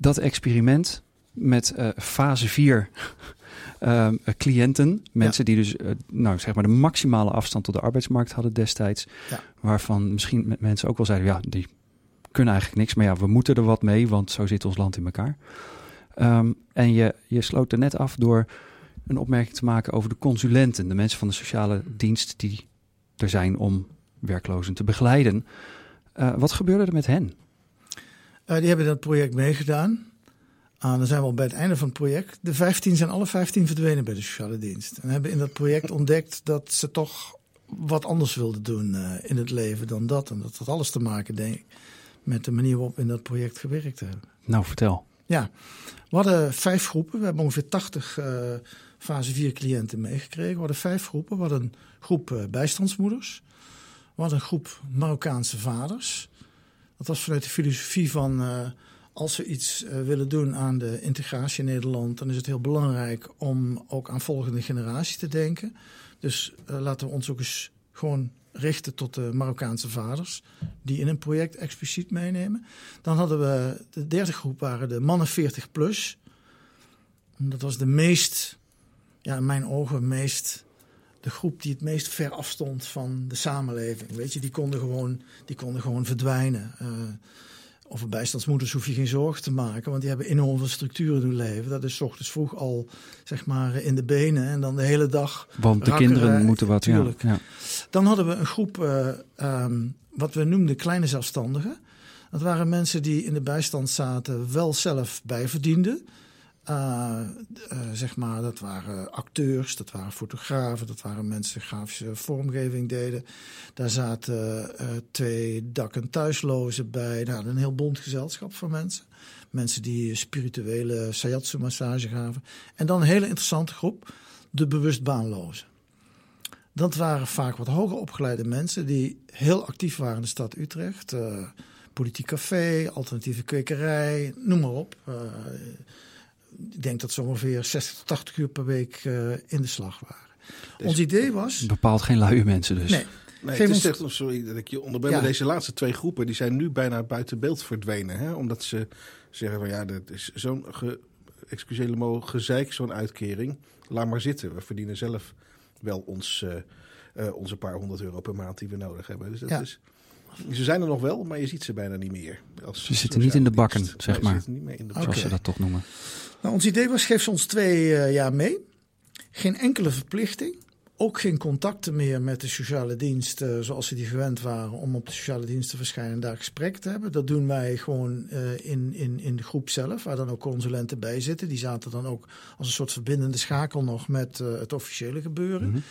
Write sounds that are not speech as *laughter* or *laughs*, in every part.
dat experiment met uh, fase 4 uh, *laughs* cliënten, mensen die dus uh, nou, zeg maar de maximale afstand tot de arbeidsmarkt hadden destijds, ja. waarvan misschien met mensen ook wel zeiden, ja, die kunnen eigenlijk niks, maar ja, we moeten er wat mee, want zo zit ons land in elkaar. Um, en je, je sloot er net af door een opmerking te maken over de consulenten, de mensen van de sociale dienst die er zijn om werklozen te begeleiden. Uh, wat gebeurde er met hen? Uh, die hebben dat project meegedaan. Uh, dan zijn we al bij het einde van het project. De 15 zijn alle 15 verdwenen bij de sociale dienst. En hebben in dat project *laughs* ontdekt dat ze toch wat anders wilden doen uh, in het leven dan dat. En dat had alles te maken, denk ik, met de manier waarop we in dat project gewerkt hebben. Nou, vertel. Ja, we hadden vijf groepen. We hebben ongeveer 80 uh, fase 4 cliënten meegekregen. We hadden vijf groepen. We hadden een groep bijstandsmoeders. We hadden een groep Marokkaanse vaders. Dat was vanuit de filosofie van uh, als we iets uh, willen doen aan de integratie in Nederland, dan is het heel belangrijk om ook aan volgende generatie te denken. Dus uh, laten we ons ook eens gewoon richten tot de Marokkaanse vaders, die in een project expliciet meenemen. Dan hadden we de derde groep waren de mannen 40 plus. Dat was de meest, ja, in mijn ogen, meest de groep die het meest ver afstond van de samenleving. Weet je, die konden gewoon, die konden gewoon verdwijnen. Uh, over bijstandsmoeders hoef je geen zorgen te maken, want die hebben enorm veel structuren in hun leven. Dat is ochtends vroeg al, zeg maar, in de benen en dan de hele dag. Want de rakkeren, kinderen moeten wat, ja, ja, Dan hadden we een groep, uh, um, wat we noemden kleine zelfstandigen. Dat waren mensen die in de bijstand zaten, wel zelf bijverdienden. Uh, uh, zeg maar, dat waren acteurs, dat waren fotografen, dat waren mensen die grafische vormgeving deden. Daar zaten uh, twee dak- en thuislozen bij. Nou, een heel bond gezelschap van mensen. Mensen die spirituele sayatsu-massage gaven. En dan een hele interessante groep, de bewust baanlozen. Dat waren vaak wat hoger opgeleide mensen die heel actief waren in de stad Utrecht. politiek café, alternatieve kwekerij, noem maar op ik denk dat ze ongeveer 60 tot 80 uur per week uh, in de slag waren. Dus Ons idee was... Bepaald geen luie mensen dus. Nee. Nee, het is echt, sorry dat ik je onderbreek, ja. maar deze laatste twee groepen die zijn nu bijna buiten beeld verdwenen. Hè? Omdat ze zeggen van ja, dat is zo'n, ge, excuseer me, gezeik, zo'n uitkering. Laat maar zitten, we verdienen zelf wel ons, uh, uh, onze paar honderd euro per maand die we nodig hebben. Dus dat ja. is... Ze zijn er nog wel, maar je ziet ze bijna niet meer. Als ze zitten niet in de bakken, dienst. zeg maar. Ze zitten niet meer in de bakken. Zoals ze dat toch noemen. Nou, ons idee was, geef ze ons twee uh, jaar mee. Geen enkele verplichting. Ook geen contacten meer met de sociale dienst uh, zoals ze die gewend waren om op de sociale dienst te verschijnen en daar gesprek te hebben. Dat doen wij gewoon uh, in, in, in de groep zelf, waar dan ook consulenten bij zitten. Die zaten dan ook als een soort verbindende schakel nog met het officiële gebeuren. Mm -hmm.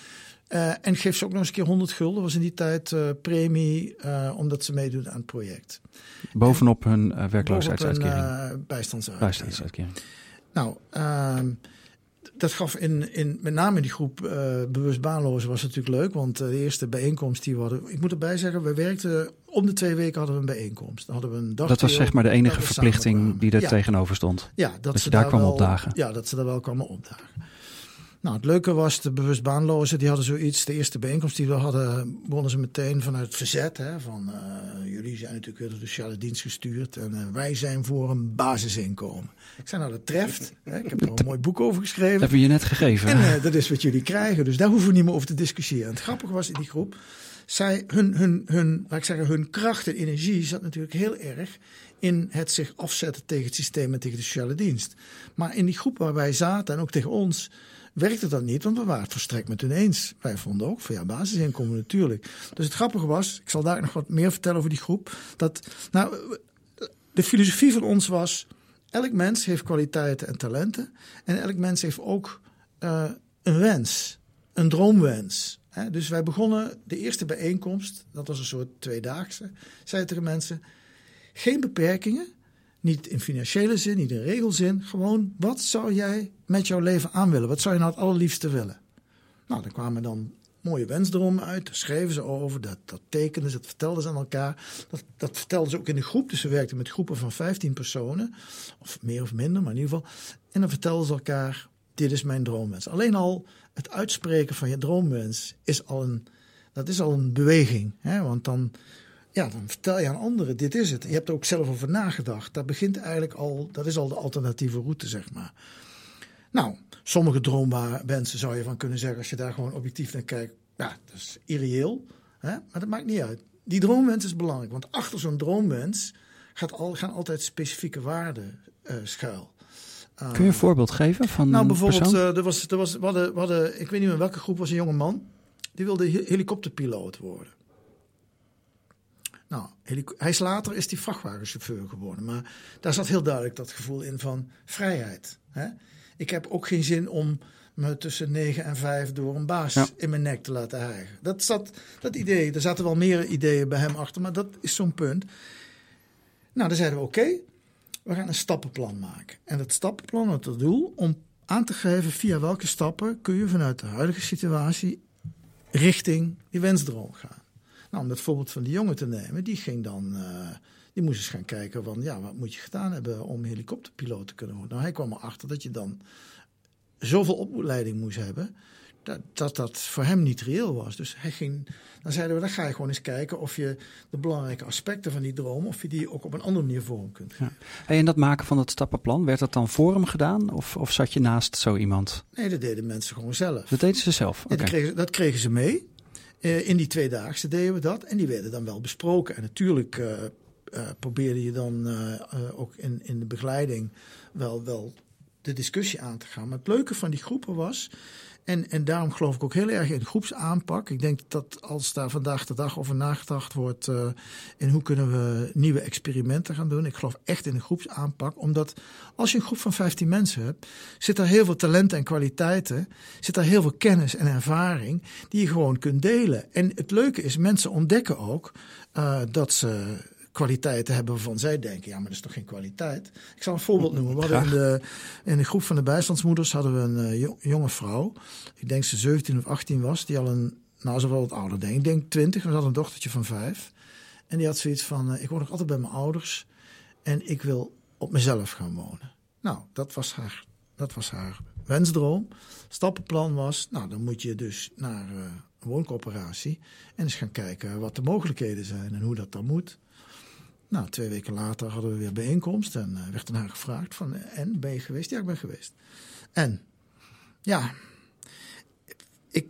Uh, en geef ze ook nog eens een keer 100 gulden. was in die tijd uh, premie, uh, omdat ze meedoen aan het project. Bovenop hun werkloosheidsuitkering? Bovenop bijstandsuitkering. bijstandsuitkering. Nou, ehm, dat gaf in, in, met name in die groep bewust baanlozen was natuurlijk leuk. Want de eerste bijeenkomst die we hadden... Ik moet erbij zeggen, we werkten... Om de twee weken hadden we een bijeenkomst. Dan hadden we een dag dat was zeg maar de enige verplichting die er ja. tegenover stond. Ja, dat, dat ze je daar, daar kwam wel, opdagen. Ja, dat ze daar wel kwamen opdagen. Nou, het leuke was, de bewust baanlozen, die hadden zoiets. De eerste bijeenkomst die we hadden, begonnen ze meteen vanuit het verzet. Hè, van uh, jullie zijn natuurlijk weer door de sociale dienst gestuurd. En uh, wij zijn voor een basisinkomen. Ik zei, nou, dat treft. Hè, ik heb er een mooi boek over geschreven. Dat heb je je net gegeven. En uh, dat is wat jullie krijgen. Dus daar hoeven we niet meer over te discussiëren. En het grappige was in die groep. Zij, hun, hun, hun, laat ik zeggen, hun kracht en energie zat natuurlijk heel erg in het zich afzetten tegen het systeem en tegen de sociale dienst. Maar in die groep waar wij zaten en ook tegen ons werkte dat niet, want we waren het volstrekt met hun eens. Wij vonden ook van ja, basisinkomen natuurlijk. Dus het grappige was, ik zal daar nog wat meer vertellen over die groep, dat nou, de filosofie van ons was, elk mens heeft kwaliteiten en talenten en elk mens heeft ook uh, een wens, een droomwens. Dus wij begonnen de eerste bijeenkomst, dat was een soort tweedaagse, zeiden tegen mensen, geen beperkingen, niet in financiële zin, niet in regelzin. Gewoon, wat zou jij met jouw leven aan willen? Wat zou je nou het allerliefste willen? Nou, daar kwamen dan mooie wensdromen uit. Daar schreven ze over, dat, dat tekenden ze, dat vertelden ze aan elkaar. Dat, dat vertelden ze ook in de groep. Dus ze werkten met groepen van 15 personen. Of meer of minder, maar in ieder geval. En dan vertelden ze elkaar, dit is mijn droomwens. Alleen al het uitspreken van je droomwens is al een, dat is al een beweging. Hè? Want dan ja, dan vertel je aan anderen, dit is het. Je hebt er ook zelf over nagedacht. Dat begint eigenlijk al, dat is al de alternatieve route, zeg maar. Nou, sommige droomwensen zou je van kunnen zeggen, als je daar gewoon objectief naar kijkt, ja, dat is irreëel. Hè? Maar dat maakt niet uit. Die droomwens is belangrijk, want achter zo'n droomwens gaat al, gaan altijd specifieke waarden uh, schuil. Kun je een voorbeeld geven van Nou, bijvoorbeeld, uh, er was, er was, we hadden, we hadden, ik weet niet meer welke groep was een jonge man. Die wilde helikopterpiloot worden. Nou, hij is later is die vrachtwagenchauffeur geworden. Maar daar zat heel duidelijk dat gevoel in van vrijheid. Hè? Ik heb ook geen zin om me tussen negen en vijf door een baas in mijn nek te laten hijgen. Dat, zat, dat idee, er zaten wel meer ideeën bij hem achter, maar dat is zo'n punt. Nou, dan zeiden we oké, we gaan een stappenplan maken. En dat stappenplan had het doel om aan te geven via welke stappen kun je vanuit de huidige situatie richting die wensdroom gaan. Nou, om dat voorbeeld van die jongen te nemen, die ging dan, uh, die moest eens gaan kijken van, ja, wat moet je gedaan hebben om helikopterpiloot te kunnen worden? Nou, hij kwam erachter dat je dan zoveel opleiding moest hebben, dat, dat dat voor hem niet reëel was. Dus hij ging, dan zeiden we, dan ga je gewoon eens kijken of je de belangrijke aspecten van die droom, of je die ook op een andere manier vorm kunt Ja. En dat maken van dat stappenplan, werd dat dan voor hem gedaan? Of, of zat je naast zo iemand? Nee, dat deden mensen gewoon zelf. Dat deden ze zelf? Okay. dat, kregen, dat kregen ze mee. Uh, in die tweedaagse deden we dat en die werden dan wel besproken. En natuurlijk uh, uh, probeerde je dan ook in, in de begeleiding wel, wel de discussie aan te gaan. Maar het leuke van die groepen was en, en daarom geloof ik ook heel erg in groepsaanpak. Ik denk dat als daar vandaag de dag over nagedacht wordt uh, in hoe kunnen we nieuwe experimenten gaan doen. Ik geloof echt in een groepsaanpak. Omdat als je een groep van 15 mensen hebt, zit er heel veel talenten en kwaliteiten. Zit er heel veel kennis en ervaring die je gewoon kunt delen. En het leuke is, mensen ontdekken ook uh, dat ze kwaliteiten hebben waarvan zij denken, ja, maar dat is toch geen kwaliteit. Ik zal een voorbeeld noemen. We hadden in de, in de groep van de bijstandsmoeders hadden we een uh, jonge vrouw. Ik denk ze 17 of 18 was, die al een, nou, ze wel wat ouder denk ik. denk 20, we had een dochtertje van 5. En die had zoiets van, uh, ik woon nog altijd bij mijn ouders en ik wil op mezelf gaan wonen. Nou, dat was haar, dat was haar wensdroom. Stappenplan was, nou, dan moet je dus naar uh, een wooncoöperatie en eens gaan kijken wat de mogelijkheden zijn en hoe dat dan moet. Nou, twee weken later hadden we weer bijeenkomst en uh, werd naar haar gevraagd van, en, ben je geweest? Ja, ik ben geweest. En, ja, ik,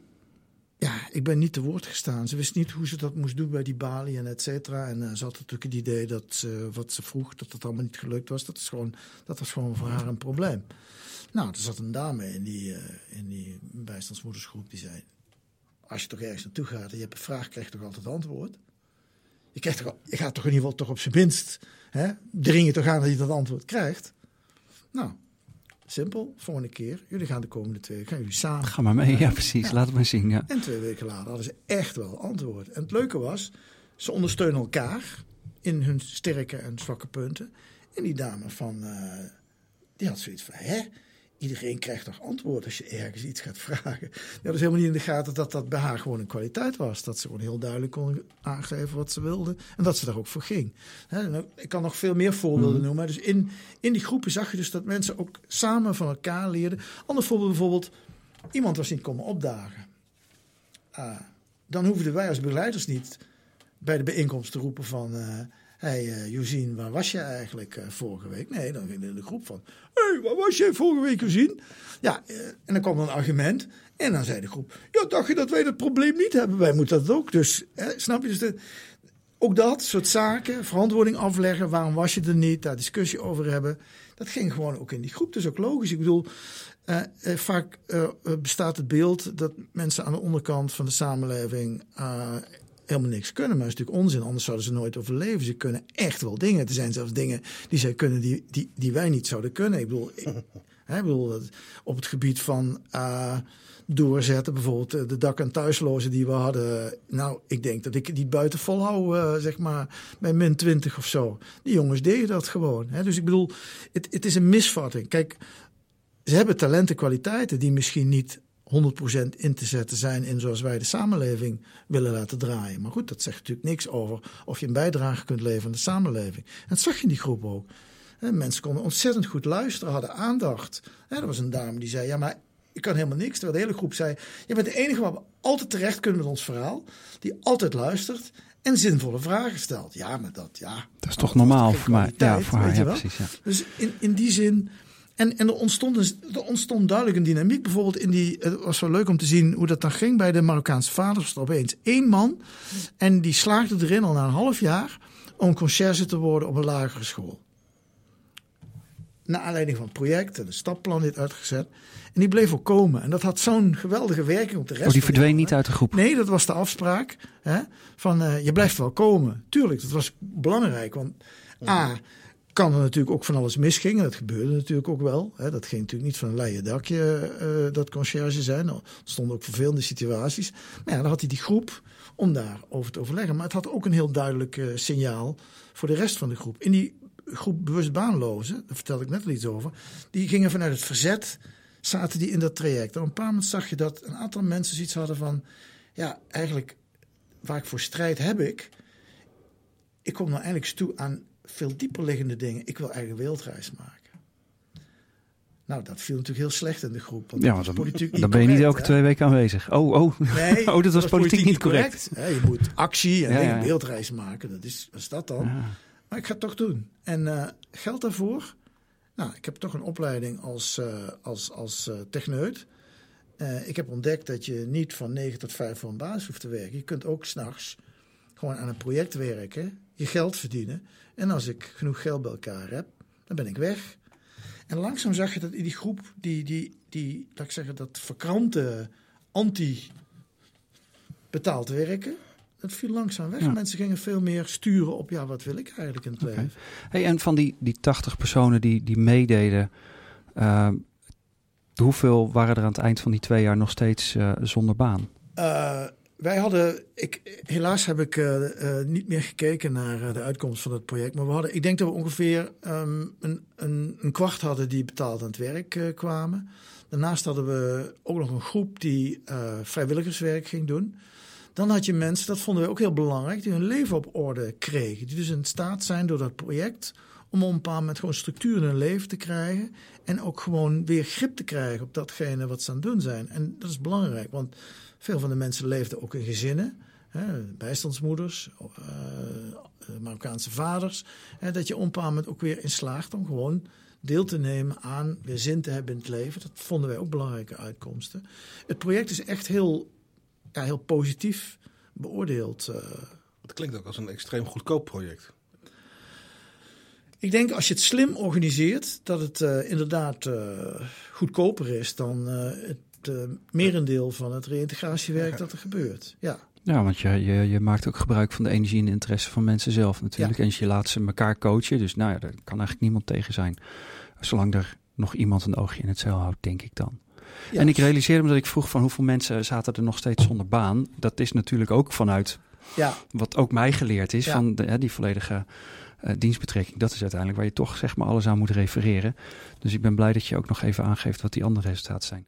ja, ik ben niet te woord gestaan. Ze wist niet hoe ze dat moest doen bij die balie en et cetera. En uh, ze had natuurlijk het idee dat wat ze vroeg, dat het allemaal niet gelukt was. Dat, is gewoon, dat was gewoon voor haar een probleem. Nou, er zat een dame in die, in die bijstandsmoedersgroep die zei, als je toch ergens naartoe gaat en je hebt een vraag, krijg je toch altijd antwoord? Je, krijgt toch, je gaat toch in ieder geval toch op zijn minst hè, dring je toch aan dat je dat antwoord krijgt. Nou, simpel. Volgende keer. Jullie gaan de komende twee weken gaan jullie samen. Ga maar mee, ja precies. Ja. Laat het maar zien. Ja. En twee weken later hadden ze echt wel antwoord. En het leuke was, ze ondersteunen elkaar in hun sterke en zwakke punten. En die dame van, uh, die had zoiets van, hè? Iedereen krijgt toch antwoord als je ergens iets gaat vragen. Ja, dat is helemaal niet in de gaten dat dat bij haar gewoon een kwaliteit was. Dat ze gewoon heel duidelijk kon aangeven wat ze wilde. En dat ze daar ook voor ging. He, ik kan nog veel meer voorbeelden mm. noemen. Dus in, in die groepen zag je dus dat mensen ook samen van elkaar leerden. Ander voorbeeld bijvoorbeeld. Iemand was niet komen opdagen. Uh, dan hoefden wij als begeleiders niet bij de bijeenkomst te roepen van... Uh, hey, uh, waar was je eigenlijk uh, vorige week? Nee, dan ging in de groep van, hé, hey, waar was je vorige week, Josien? Ja, uh, en dan kwam een argument. En dan zei de groep, ja, dacht je dat wij dat probleem niet hebben? Wij moeten dat ook. Dus, snap je? Dus de, ook dat soort zaken, verantwoording afleggen. Waarom was je er niet? Daar discussie over hebben. Dat ging gewoon ook in die groep. Is ook logisch. Ik bedoel, vaak bestaat het beeld dat mensen aan de onderkant van de samenleving helemaal niks kunnen. Maar dat is natuurlijk onzin, anders zouden ze nooit overleven. Ze kunnen echt wel dingen. Er zijn zelfs dingen die zij kunnen die, die, die wij niet zouden kunnen. Ik bedoel, ik, *laughs* hè, ik bedoel op het gebied van uh, doorzetten, bijvoorbeeld de dak- en thuislozen die we hadden. Nou, ik denk dat ik die buiten volhou, uh, zeg maar, bij min 20 of zo. Die jongens deden dat gewoon. Hè. Dus ik bedoel, het, het is een misvatting. Kijk, ze hebben talenten, kwaliteiten die misschien niet 100% in te zetten zijn in zoals wij de samenleving willen laten draaien. Maar goed, dat zegt natuurlijk niks over of je een bijdrage kunt leveren aan de samenleving. En dat zag je in die groep ook. Mensen konden ontzettend goed luisteren, hadden aandacht. Er was een dame die zei: Ja, maar ik kan helemaal niks. Terwijl de hele groep zei: Je bent de enige waar we altijd terecht kunnen met ons verhaal. Die altijd luistert en zinvolle vragen stelt. Ja, maar dat, ja. Dat is toch normaal voor mij. Ja, voor haar, ja, precies. Ja. Dus in, in die zin. En, en er, ontstond een, er ontstond duidelijk een dynamiek. Bijvoorbeeld in die. Het was wel leuk om te zien hoe dat dan ging bij de Marokkaanse vaders. Opeens één man. En die slaagde erin al na een half jaar. om conciërge te worden op een lagere school. Naar aanleiding van het project en een stapplan dit uitgezet. En die bleef ook komen. En dat had zo'n geweldige werking op de rest. Oh, die verdween niet uit de groep? Nee, dat was de afspraak. Hè, van uh, je blijft wel komen. Tuurlijk, dat was belangrijk. Want A, kan er natuurlijk ook van alles misgingen. Dat gebeurde natuurlijk ook wel. Hè. Dat ging natuurlijk niet van een leien dakje, uh, dat conciërge zijn. Er stonden ook vervelende situaties. Maar ja, dan had hij die groep om daarover te overleggen. Maar het had ook een heel duidelijk uh, signaal voor de rest van de groep. In die groep bewust baanlozen, daar vertelde ik net al iets over, die gingen vanuit het verzet, zaten die in dat traject. En op een paar moment zag je dat een aantal mensen zoiets hadden van, ja, eigenlijk waar ik voor strijd heb ik, ik kom nou eigenlijk toe aan veel dieper liggende dingen. Ik wil eigenlijk een wereldreis maken. Nou, dat viel natuurlijk heel slecht in de groep. Want ja, dan, ben je niet elke hè? twee weken aanwezig. Oh, oh. Nee, *laughs* oh dat was politiek, niet correct. Je moet actie en Ja, wereldreis maken. Dat is, is dat dan? Ja. Maar ik ga het toch doen. En eh, geld daarvoor? Nou, ik heb toch een opleiding als, eh, als, als eh, techneut. Ik heb ontdekt dat je niet van 9 tot 5 voor een baas hoeft te werken. Je kunt ook s'nachts gewoon aan een project werken, je geld verdienen. En als ik genoeg geld bij elkaar heb, dan ben ik weg. En langzaam zag je dat in die groep, die, die, die laat ik zeggen, dat verkrampte anti-betaald werken, dat viel langzaam weg. Ja. Mensen gingen veel meer sturen op, ja, wat wil ik eigenlijk in het leven? Hey, en van die, die 80 personen die, die meededen, eh, hoeveel waren er aan het eind van die twee jaar nog steeds eh, zonder baan? Eh, wij hadden, ik, helaas heb ik eh, eh, niet meer gekeken naar eh, de uitkomst van het project. Maar we hadden, ik denk dat we ongeveer ehm, een, een, een kwart hadden die betaald aan het werk kwamen. Daarnaast hadden we ook nog een groep die vrijwilligerswerk ging doen. Dan had je mensen, dat vonden we ook heel belangrijk, die hun leven op orde kregen. Die dus in staat zijn door dat project om op een bepaald moment gewoon structuur in hun leven te krijgen. En ook gewoon weer grip te krijgen op datgene wat ze aan het doen zijn. En dat is belangrijk, want veel van de mensen leefden ook in gezinnen. Hè, bijstandsmoeders, eh, Marokkaanse vaders. Hè, dat je op een bepaald moment ook weer in slaagt om gewoon deel te nemen aan weer zin te hebben in het leven. Dat vonden wij ook belangrijke uitkomsten. Het project is echt heel, ja, heel positief beoordeeld. eh. Het klinkt ook als een extreem goedkoop project. Ik denk als je het slim organiseert, dat het eh, inderdaad goedkoper is dan eh, het eh, merendeel van het reïntegratiewerk dat er gebeurt. Ja. Ja, want je, je, je maakt ook gebruik van de energie en de interesse van mensen zelf natuurlijk. En je laat ze elkaar coachen. Dus nou ja, daar kan eigenlijk niemand tegen zijn. Zolang er nog iemand een oogje in het zeil houdt, denk ik dan. Ja. En ik realiseerde me dat ik vroeg van hoeveel mensen zaten er nog steeds zonder baan. Dat is natuurlijk ook vanuit Ja, wat ook mij geleerd is van de, hè, die volledige eh, dienstbetrekking. Dat is uiteindelijk waar je toch zeg maar alles aan moet refereren. Dus ik ben blij dat je ook nog even aangeeft wat die andere resultaten zijn.